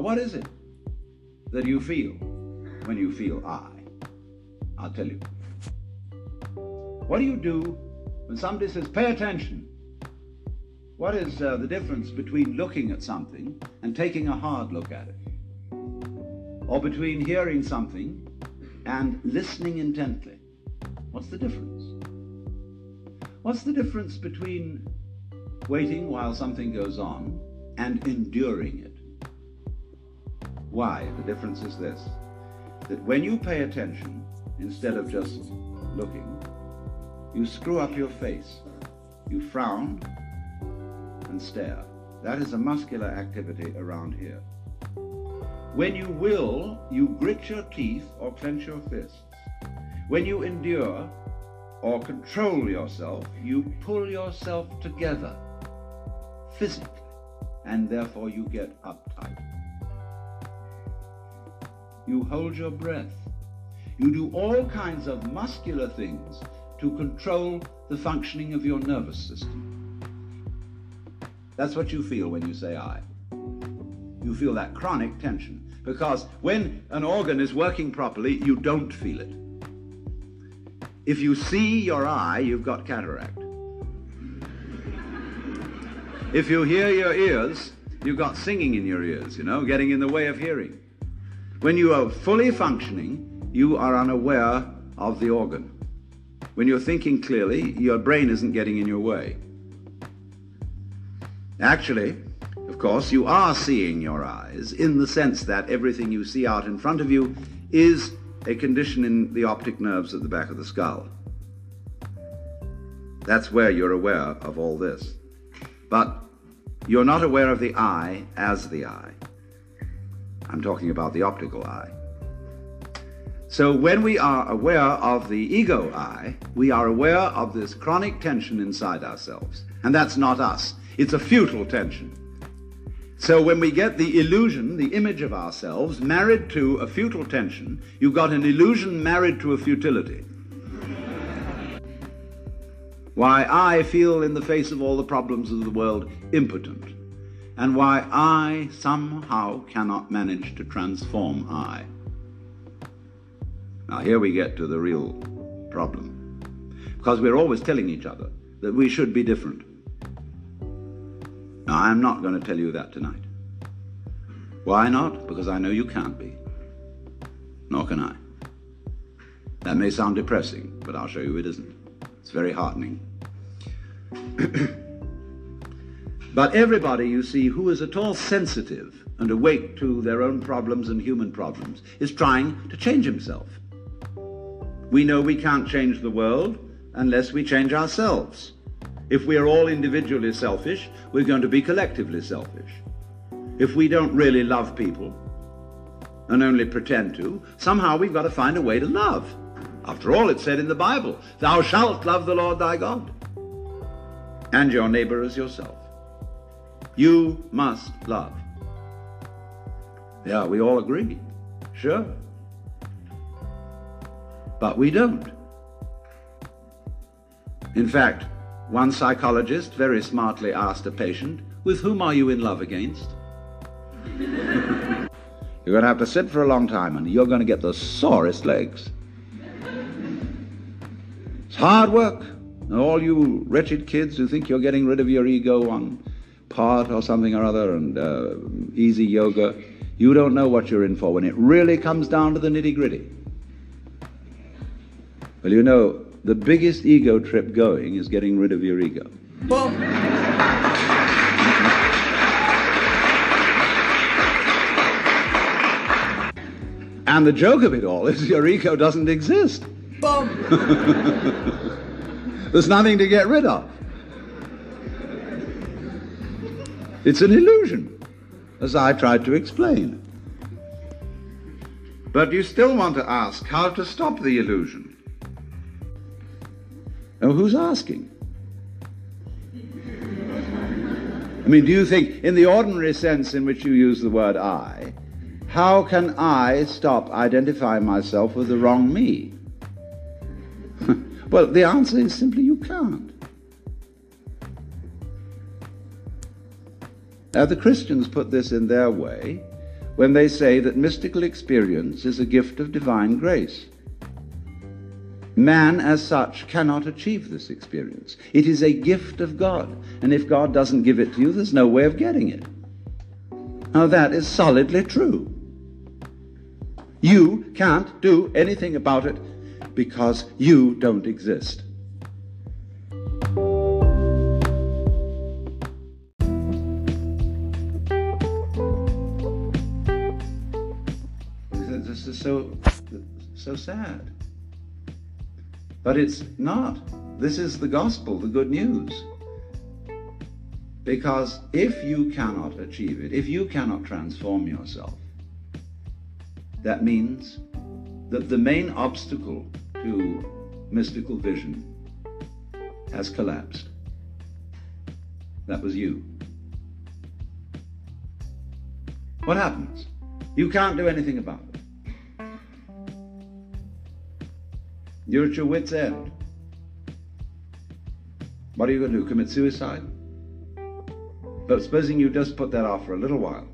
What is it that you feel when you feel I? I'll tell you. What do you do when somebody says, pay attention? What is uh, the difference between looking at something and taking a hard look at it? Or between hearing something and listening intently? What's the difference? What's the difference between waiting while something goes on and enduring it? Why? The difference is this that when you pay attention, instead of just looking, you screw up your face, you frown and stare. That is a muscular activity around here. When you will, you grit your teeth or clench your fists. When you endure or control yourself, you pull yourself together physically, and therefore you get uptight. You hold your breath. You do all kinds of muscular things to control the functioning of your nervous system. That's what you feel when you say I. You feel that chronic tension because when an organ is working properly, you don't feel it. If you see your eye, you've got cataract. If you hear your ears, you've got singing in your ears, you know, getting in the way of hearing. When you are fully functioning, you are unaware of the organ. When you're thinking clearly, your brain isn't getting in your way. Actually, of course, you are seeing your eyes in the sense that everything you see out in front of you is a condition in the optic nerves at the back of the skull. That's where you're aware of all this. But you're not aware of the eye as the eye. I'm talking about the optical eye. So when we are aware of the ego eye, we are aware of this chronic tension inside ourselves. And that's not us. It's a futile tension. So when we get the illusion, the image of ourselves, married to a futile tension, you've got an illusion married to a futility. Why I feel in the face of all the problems of the world impotent, and why I somehow cannot manage to transform I. Now here we get to the real problem. Because we're always telling each other that we should be different. Now I'm not going to tell you that tonight. Why not? Because I know you can't be. Nor can I. That may sound depressing, but I'll show you it isn't. It's very heartening. but everybody, you see, who is at all sensitive and awake to their own problems and human problems is trying to change himself. We know we can't change the world unless we change ourselves. If we are all individually selfish, we're going to be collectively selfish. If we don't really love people and only pretend to, somehow we've got to find a way to love. After all, it's said in the Bible, Thou shalt love the Lord thy God and your neighbor as yourself. You must love. Yeah, we all agree. Sure. But we don't. In fact, one psychologist very smartly asked a patient, With whom are you in love against? you're going to have to sit for a long time and you're going to get the sorest legs. It's hard work. And all you wretched kids who think you're getting rid of your ego on part or something or other and uh, easy yoga, you don't know what you're in for when it really comes down to the nitty gritty. Well, you know, the biggest ego trip going is getting rid of your ego. Well, and the joke of it all is your ego doesn't exist. There's nothing to get rid of. It's an illusion, as I tried to explain. But you still want to ask how to stop the illusion. Now, who's asking? I mean, do you think, in the ordinary sense in which you use the word I, how can I stop identifying myself with the wrong me? well, the answer is simply you can't. Now, the Christians put this in their way when they say that mystical experience is a gift of divine grace. Man, as such, cannot achieve this experience. It is a gift of God, and if God doesn't give it to you, there's no way of getting it. Now, that is solidly true. You can't do anything about it because you don't exist. So, so sad. But it's not. This is the gospel, the good news. Because if you cannot achieve it, if you cannot transform yourself, that means that the main obstacle to mystical vision has collapsed. That was you. What happens? You can't do anything about it. You're at your wits' end. What are you going to do? Commit suicide? But supposing you just put that off for a little while,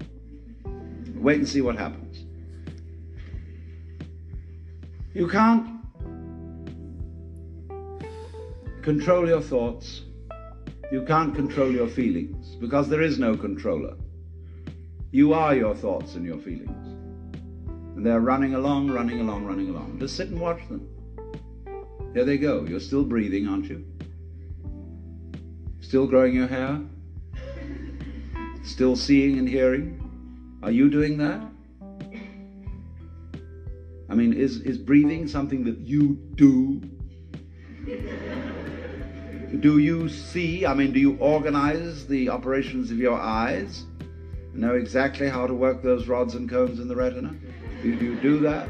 wait and see what happens. You can't control your thoughts. You can't control your feelings because there is no controller. You are your thoughts and your feelings. And they're running along, running along, running along. Just sit and watch them. There they go. You're still breathing, aren't you? Still growing your hair? Still seeing and hearing? Are you doing that? I mean, is, is breathing something that you do? Do you see? I mean, do you organize the operations of your eyes? Know exactly how to work those rods and cones in the retina? Do you do that?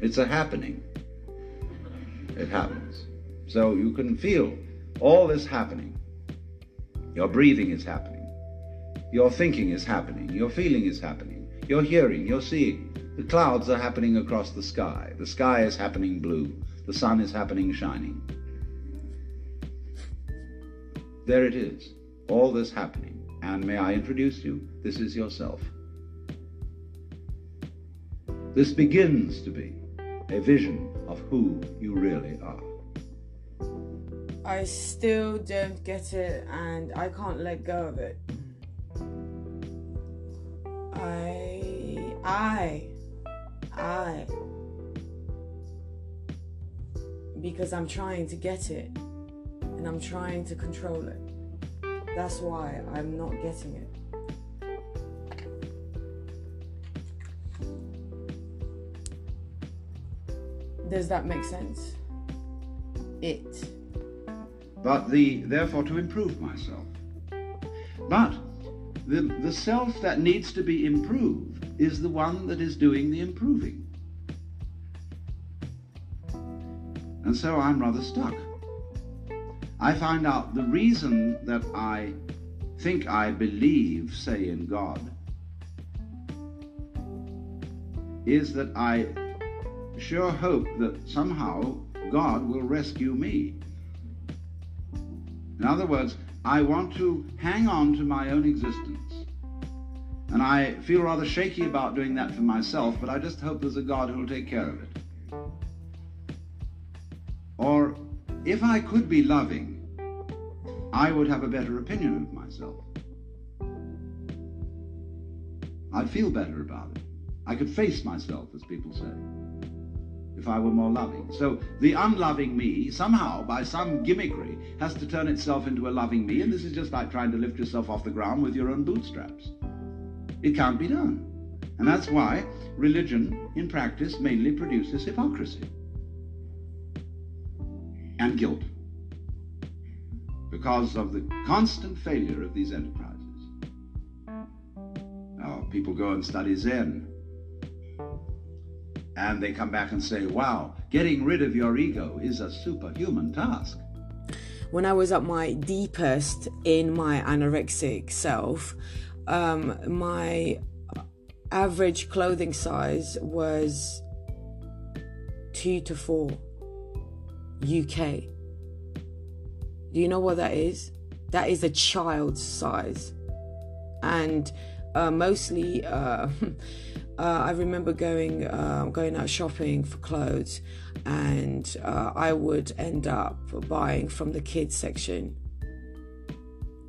It's a happening. It happens. So you can feel all this happening. Your breathing is happening. Your thinking is happening. Your feeling is happening. Your hearing, your seeing. The clouds are happening across the sky. The sky is happening blue. The sun is happening shining. There it is, all this happening. And may I introduce you? This is yourself. This begins to be a vision of who you really are. I still don't get it and I can't let go of it. I. I. I because I'm trying to get it and I'm trying to control it. That's why I'm not getting it. Does that make sense? It. But the therefore to improve myself. But the, the self that needs to be improved is the one that is doing the improving. And so I'm rather stuck. I find out the reason that I think I believe, say, in God, is that I sure hope that somehow God will rescue me. In other words, I want to hang on to my own existence. And I feel rather shaky about doing that for myself, but I just hope there's a God who will take care of it. Or if I could be loving, I would have a better opinion of myself. I'd feel better about it. I could face myself, as people say, if I were more loving. So the unloving me, somehow, by some gimmickry, has to turn itself into a loving me, and this is just like trying to lift yourself off the ground with your own bootstraps. It can't be done. And that's why religion, in practice, mainly produces hypocrisy and guilt because of the constant failure of these enterprises. Now, people go and study Zen, and they come back and say, wow, getting rid of your ego is a superhuman task. When I was at my deepest in my anorexic self, um, my average clothing size was two to four UK. Do you know what that is? That is a child's size. and uh, mostly. Uh, uh, I remember going uh, going out shopping for clothes, and uh, I would end up buying from the kids section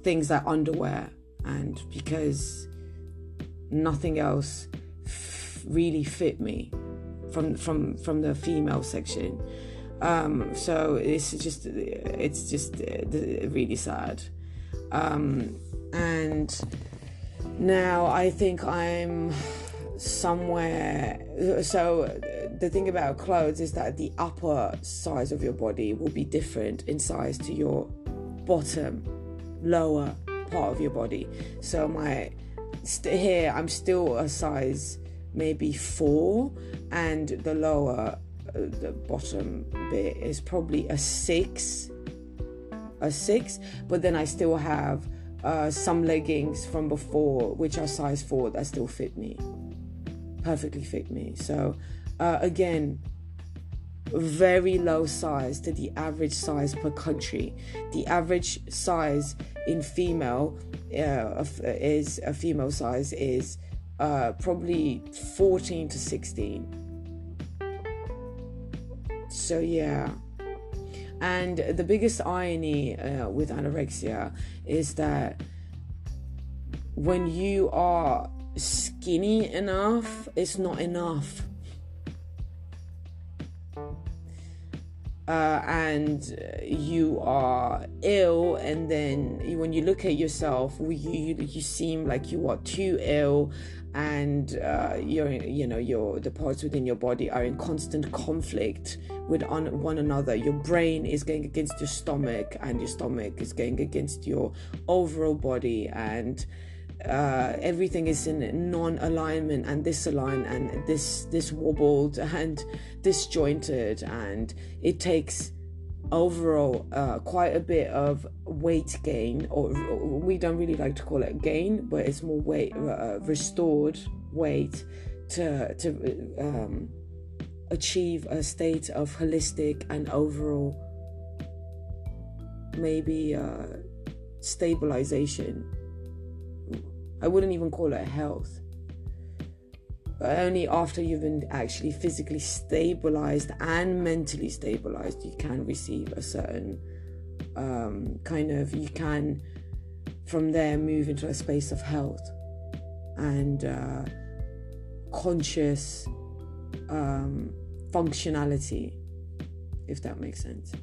things like underwear, and because nothing else f- really fit me from from from the female section. Um, so it's just it's just uh, really sad, um, and now I think I'm somewhere. So the thing about clothes is that the upper size of your body will be different in size to your bottom, lower part of your body. So my st- here I'm still a size maybe four, and the lower, uh, the bottom bit is probably a six, a six. But then I still have uh, some leggings from before, which are size four, that still fit me, perfectly fit me. So uh, again, very low size to the average size per country. The average size in female uh, is a female size is uh, probably 14 to 16. So, yeah. And the biggest irony uh, with anorexia is that when you are skinny enough, it's not enough. Uh, and you are ill, and then when you look at yourself, you you seem like you are too ill, and uh, you're you know your the parts within your body are in constant conflict with on, one another your brain is going against your stomach and your stomach is going against your overall body and uh, everything is in non-alignment and disaligned and this this wobbled and disjointed. And it takes overall uh, quite a bit of weight gain or, we don't really like to call it gain but it's more weight uh, restored weight to to um, achieve a state of holistic and overall maybe uh, stabilization i wouldn't even call it health. But only after you've been actually physically stabilized and mentally stabilized you can receive a certain um, kind of you can from there move into a space of health and uh, conscious um, functionality if that makes sense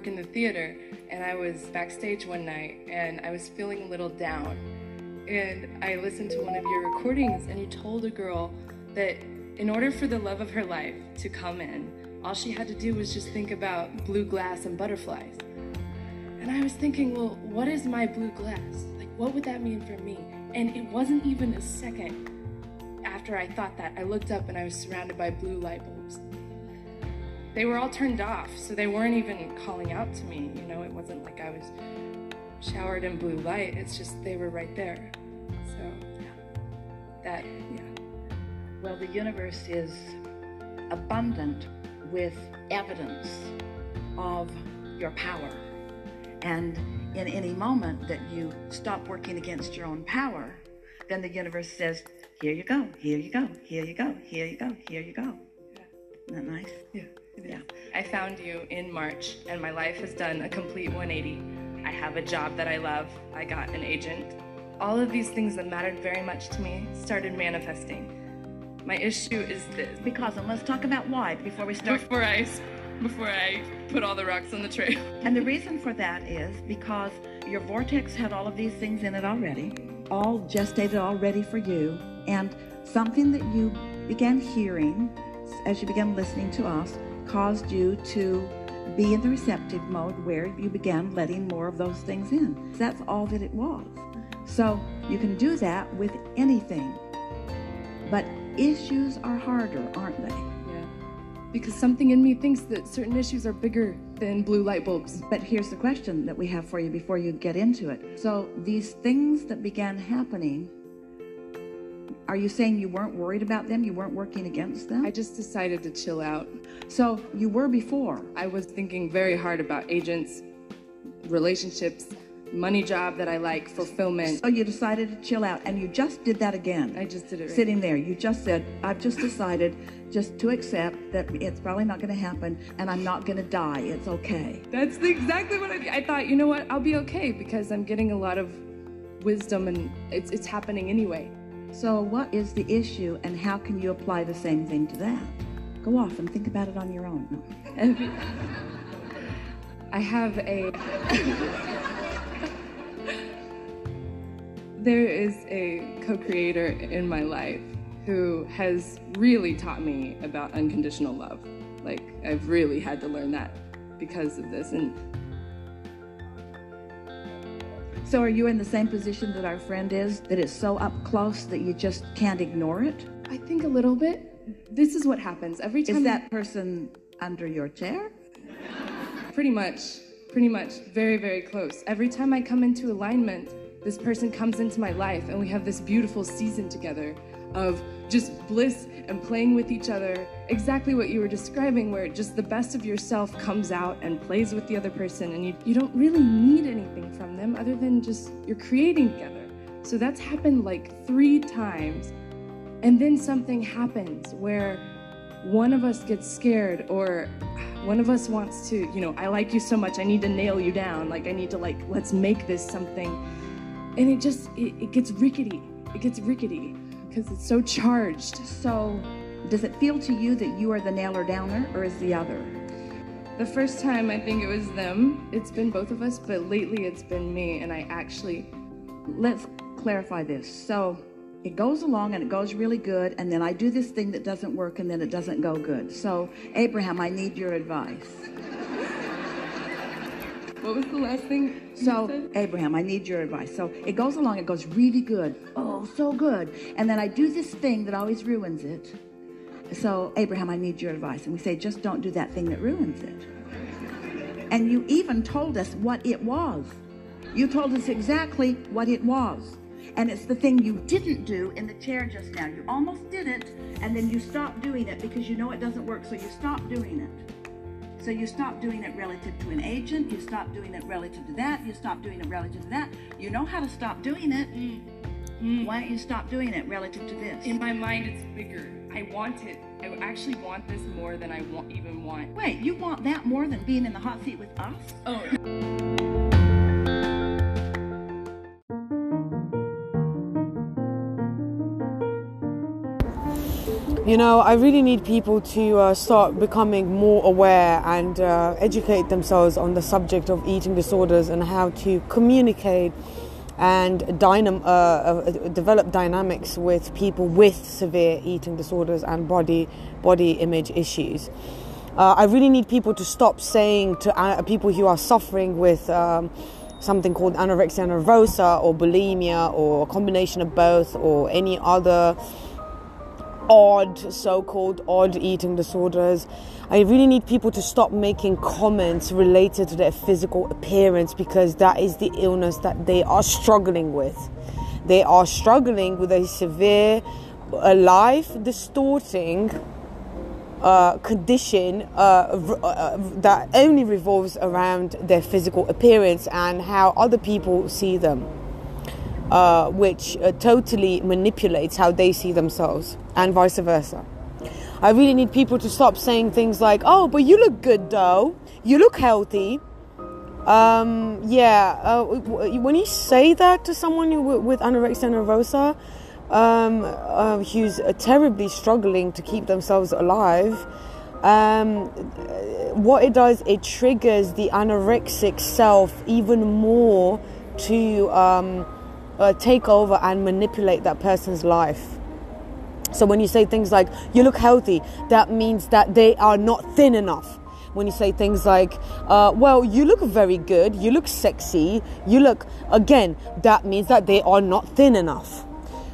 work in the theater, and I was backstage one night and I was feeling a little down. And I listened to one of your recordings, and you told a girl that in order for the love of her life to come in, all she had to do was just think about blue glass and butterflies. And I was thinking, well, what is my blue glass? Like, what would that mean for me? And it wasn't even a second after I thought that. I looked up and I was surrounded by blue light bulbs they were all turned off, so they weren't even calling out to me. You know, it wasn't like I was showered in blue light. It's just they were right there. So that, yeah. Well, the universe is abundant with evidence of your power. And in any moment that you stop working against your own power, then the universe says, Here you go, here you go, here you go, here you go, here you go. Yeah. Isn't that nice? Yeah. Yeah. I found you in March, and my life has done a complete 180. I have a job that I love. I got an agent. All of these things that mattered very much to me started manifesting. My issue is this. Because, and let's talk about why before we start. Before I, before I put all the rocks on the trail. And the reason for that is because your vortex had all of these things in it already, all gestated already for you, and something that you began hearing as you began listening to us caused you to be in the receptive mode where you began letting more of those things in. That's all that it was. So you can do that with anything. But issues are harder, aren't they? Yeah. Because something in me thinks that certain issues are bigger than blue light bulbs. But here's the question that we have for you before you get into it. So these things that began happening Are you saying you weren't worried about them? You weren't working against them? I just decided to chill out. So you were before. I was thinking very hard about agents, relationships, money job that I like, fulfillment. So you decided to chill out, and you just did that again. I just did it right Sitting there, you just said, I've just decided just to accept that it's probably not going to happen, and I'm not going to die. It's okay. That's exactly what I, I thought. You know what? I'll be okay because I'm getting a lot of wisdom and it's, it's happening anyway. So, what is the issue, and how can you apply the same thing to that? Go off and think about it on your own. I have a. there is a co creator in my life who has really taught me about unconditional love. Like, I've really had to learn that because of this. And So, are you in the same position that our friend is, that it's so up close that you just can't ignore it? I think a little bit. This is what happens every time. Is that person under your chair? Pretty much. Pretty much. Very, very close. Every time I come into alignment, this person comes into my life and we have this beautiful season together of just bliss and playing with each other. Exactly what you were describing, where just the best of yourself comes out and plays with the other person, and you, you don't really need anything from them other than just you're creating together. So that's happened like three times. And then something happens where one of us gets scared or one of us wants to, you know, I like you so much, I need to nail you down. Like, I need to, like, let's make this something. And it just, it, it gets rickety. It gets rickety because it's so charged. So, does it feel to you that you are the nailer downer, or is the other? The first time I think it was them, it's been both of us, but lately it's been me, and I actually. Let's clarify this. So, it goes along and it goes really good, and then I do this thing that doesn't work, and then it doesn't go good. So, Abraham, I need your advice. What was the last thing? So? Abraham, I need your advice. So, it goes along, it goes really good. Oh, so good. And then I do this thing that always ruins it. So, Abraham, I need your advice. And we say, just don't do that thing that ruins it. And you even told us what it was. You told us exactly what it was. And it's the thing you didn't do in the chair just now. You almost did it, and then you stopped doing it because you know it doesn't work, so you stop doing it. So you stop doing it relative to an agent, you stop doing it relative to that, you stop doing it relative to that. You know how to stop doing it. Mm. Mm. Why don't you stop doing it relative to this? In my mind, it's bigger. I want it. I actually want this more than I want, even want. Wait, you want that more than being in the hot seat with us? Oh, You know, I really need people to uh, start becoming more aware and uh, educate themselves on the subject of eating disorders and how to communicate and dynam- uh, uh, develop dynamics with people with severe eating disorders and body body image issues. Uh, I really need people to stop saying to uh, people who are suffering with um, something called anorexia nervosa or bulimia or a combination of both or any other odd, so called odd eating disorders. I really need people to stop making comments related to their physical appearance because that is the illness that they are struggling with. They are struggling with a severe, a life distorting uh, condition uh, uh, that only revolves around their physical appearance and how other people see them uh, which uh, totally manipulates how they see themselves and vice versa. I really need people to stop saying things like, oh, but you look good though, you look healthy. Um, yeah, uh, when you say that to someone with anorexia nervosa, um, uh, who's uh, terribly struggling to keep themselves alive, um, what it does, it triggers the anorexic self even more to um, uh, take over and manipulate that person's life. So when you say things like, you look healthy, that means that they are not thin enough. When you say things like, uh, well, you look very good, you look sexy, you look, again, that means that they are not thin enough.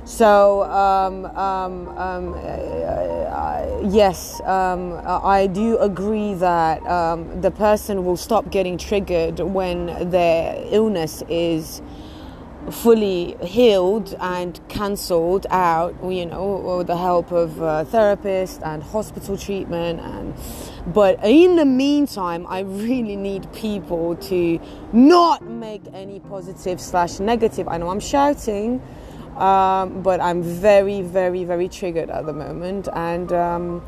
So, um, um, um, uh, uh, yes, um, I do agree that um, the person will stop getting triggered when their illness is fully healed and cancelled out, you know, with the help of uh, therapists and hospital treatment. And but in the meantime, I really need people to not make any positive slash negative. I know I'm shouting, um, but I'm very, very, very triggered at the moment, and. Um,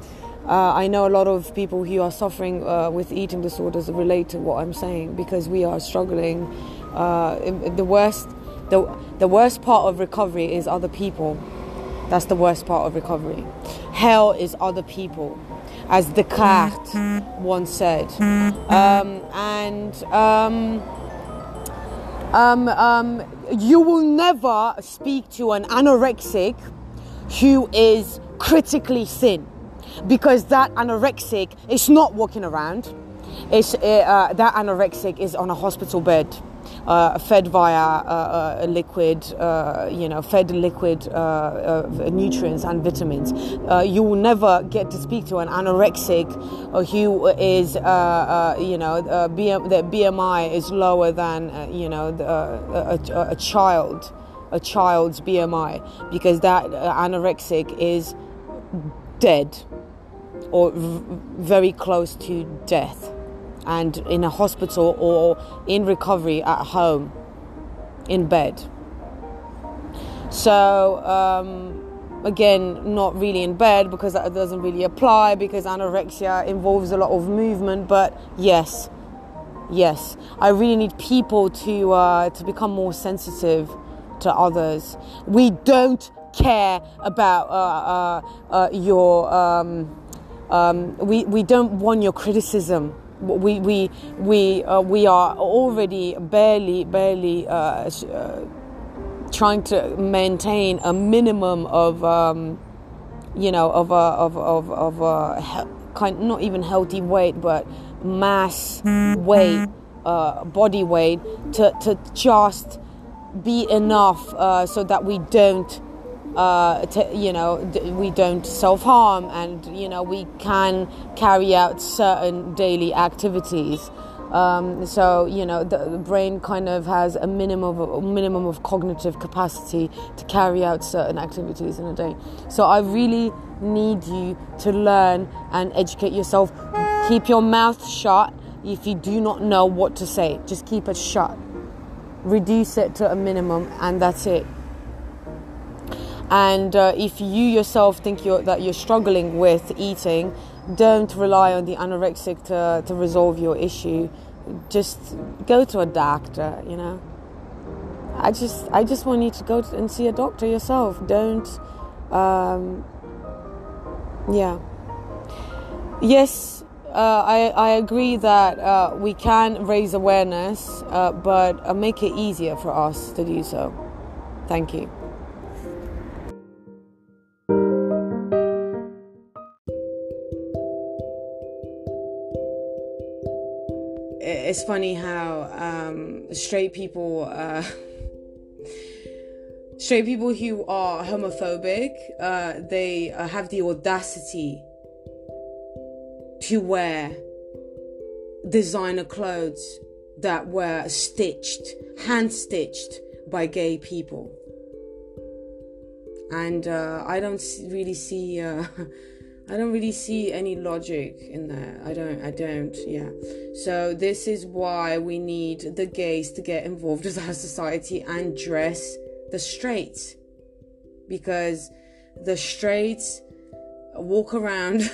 uh, I know a lot of people who are suffering uh, with eating disorders relate to what I'm saying because we are struggling. Uh, the worst the, the worst part of recovery is other people. That's the worst part of recovery. Hell is other people, as Descartes once said. Um, and um, um, um, you will never speak to an anorexic who is critically thin because that anorexic is not walking around. It's, uh, uh that anorexic is on a hospital bed uh, fed via uh, uh liquid, uh, you know, fed liquid uh, uh, nutrients and vitamins. Uh, you will never get to speak to an anorexic who is, you know, BM, their BMI is lower than, you know, a, a, a child a child's BMI because that anorexic is dead or v- very close to death and in a hospital or in recovery at home in bed. So, um, again, not really in bed because that doesn't really apply because anorexia involves a lot of movement, but yes. Yes, I really need people to uh, to become more sensitive to others. We don't care about uh, uh, uh your. Um, um, we we don't want your criticism we we we uh, we are already barely barely uh, uh, trying to maintain a minimum of um, you know of a of of of a he- kind not even healthy weight but mass weight uh, body weight to to just be enough uh, so that we don't uh, to, you know, we don't self harm and, you know, we can carry out certain daily activities. Um, so you know the, the, brain kind of has a minimum of a minimum of cognitive capacity to carry out certain activities in a day. So I really need you to learn and educate yourself. Keep your mouth shut if you do not know what to say. Just keep it shut. Reduce it to a minimum, and that's it. And uh, if you yourself think you're, that you're struggling with eating, don't rely on the anorexic to, to resolve your issue. Just go to a doctor, you know. I just, I just want you to go and see a doctor yourself. Don't, um, yeah. Yes, uh, I, I agree that uh, we can raise awareness, uh, but uh, make it easier for us to do so. Thank you. It's funny how um, straight people, uh, straight people who are homophobic, uh, they uh, have the audacity to wear designer clothes that were stitched, hand stitched by gay people. And uh, I don't really see uh, I don't really see any logic in that. I don't, I don't, yeah. So, this is why we need the gays to get involved with our society and dress the straights. Because the straights walk around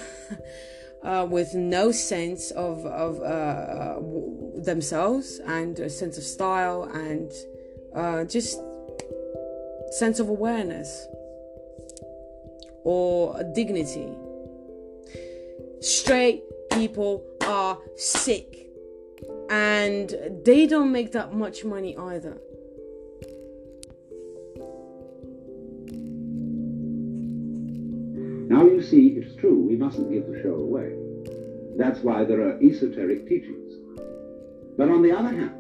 uh, with no sense of, of uh, uh, themselves and a sense of style and uh, just sense of awareness or dignity straight people are sick and they don't make that much money either. Now you see, it's true, we mustn't give the show away. That's why there are esoteric teachings. But on the other hand,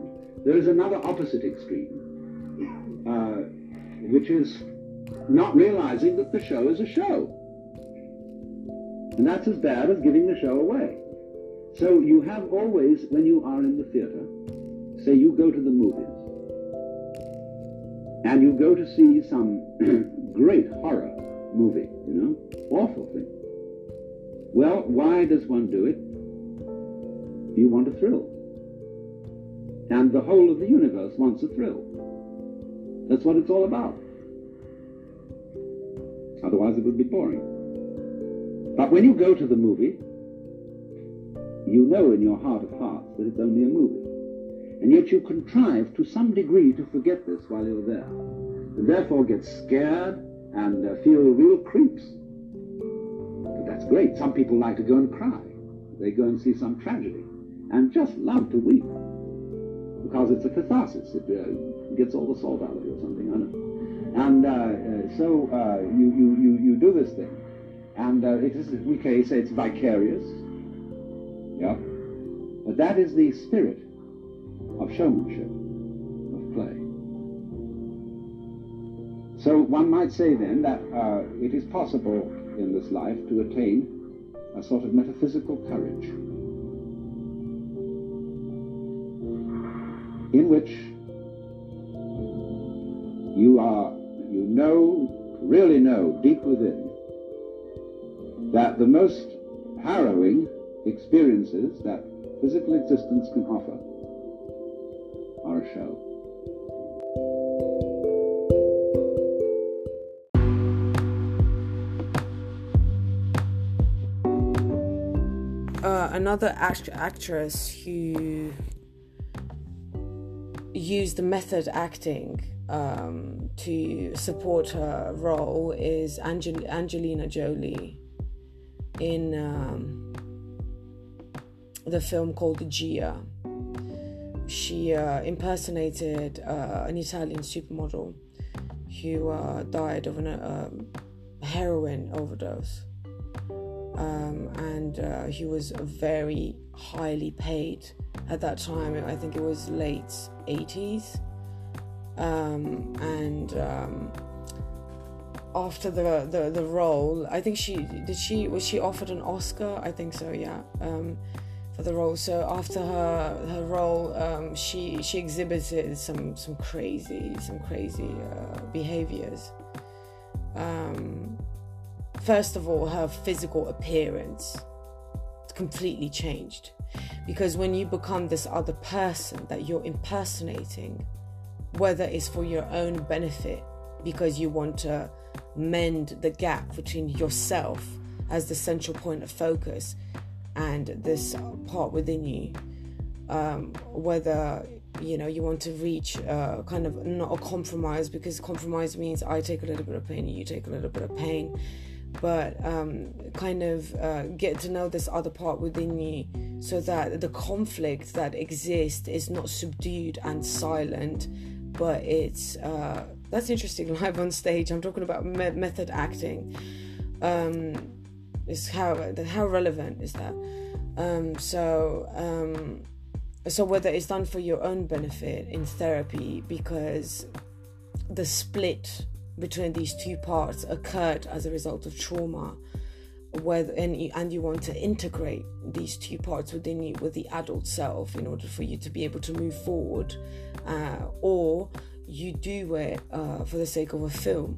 there is another opposite extreme, uh, which is not realizing that the show is a show. And that's as bad as giving the show away. So you have always, when you are in the theater, say you go to the movies, and you go to see some great horror movie, you know, awful thing. Well, why does one do it? You want a thrill. And the whole of the universe wants a thrill. That's what it's all about. Otherwise, it would be boring. But when you go to the movie, you know in your heart of hearts that it's only a movie. And yet you contrive to some degree to forget this while you're there. And therefore get scared and uh, feel real creeps. But that's great. Some people like to go and cry. They go and see some tragedy and just love to weep because it's a catharsis. It uh, gets all the salt out of you or something. I know. And uh, uh so uh, you, you, you, you do this thing. And uh, it is, say it's vicarious. Yeah. But that is the spirit of showmanship, of play. So one might say then that uh, it is possible in this life to attain a sort of metaphysical courage in which you are, you know, really know deep within that the most harrowing experiences that physical existence can offer are a show. Uh, another act- actress who used the method acting um, to support her role is Angel- Angelina Jolie in um, the film called Gia. She uh, impersonated uh, an Italian supermodel who uh, died of a heroin overdose. Um, and uh, he was very highly paid at that time. I think it was late 80s. Um, and um, after the, the the role, I think she did she was she offered an Oscar? I think so. Yeah. Um, for the role. So after her her role, um, she she exhibited some some crazy some crazy uh, behaviors. Um, first of all, her physical appearance completely changed because when you become this other person that you're impersonating, whether it's for your own benefit because you want to mend the gap between yourself as the central point of focus and this part within you. Um, whether you know you want to reach uh, kind of not a compromise because compromise means i take a little bit of pain you take a little bit of pain. But um, kind of uh, get to know this other part within you so that the conflict that exists is not subdued and silent but it's uh, that's interesting live on stage i'm talking about me- method acting. Um, is how how relevant is that? Um, so um, so whether it's done for your own benefit in therapy because the split between these two parts occurred as a result of trauma whether and you, and you want to integrate these two parts within you with the adult self in order for you to be able to move forward uh, or you do it uh, for the sake of a film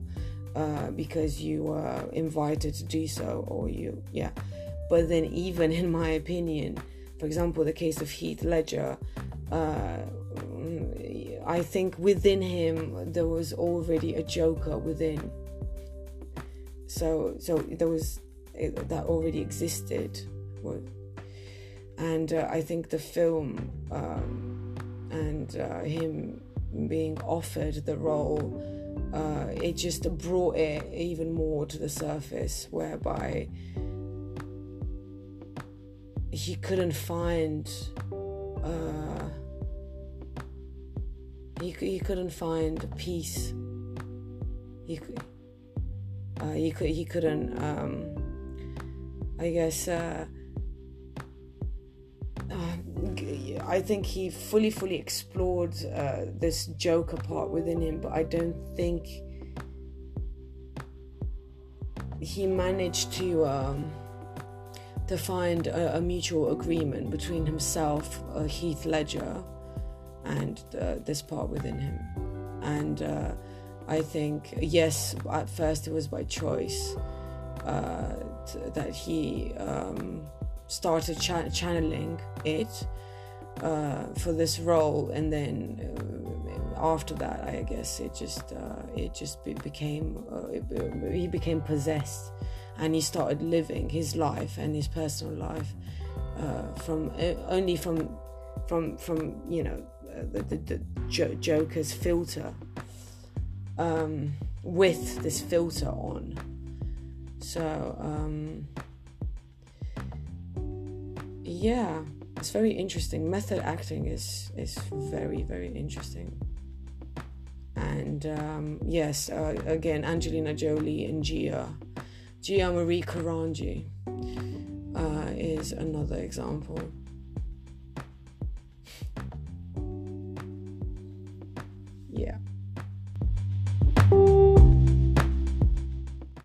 uh, because you were invited to do so or you yeah but then even in my opinion for example the case of heath ledger uh, I think within him there was already a Joker within. So so there was that already existed, and uh, I think the film um, and uh, him being offered the role, uh, it just brought it even more to the surface, whereby he couldn't find. Uh, he, he couldn't find peace. He uh, he could he couldn't um, I guess uh, uh, I think he fully fully explored uh, this Joker part within him, but I don't think he managed to um, to find a, a, mutual agreement between himself, uh, Heath Ledger, and uh, this part within him. and uh, I think yes, at first it was by choice uh, t- that he um, started cha- channeling it uh, for this role, and then uh, after that, I guess it just uh, it just be- became uh, it, he became possessed, and he started living his life and his personal life uh, from uh, only from from from you know the, the, the jo- Joker's filter um, with this filter on. So um, yeah, it's very interesting. Method acting is is very very interesting. And um, yes, uh, again, Angelina Jolie and Gia, Gia Marie Carangi uh, is another example. Yeah.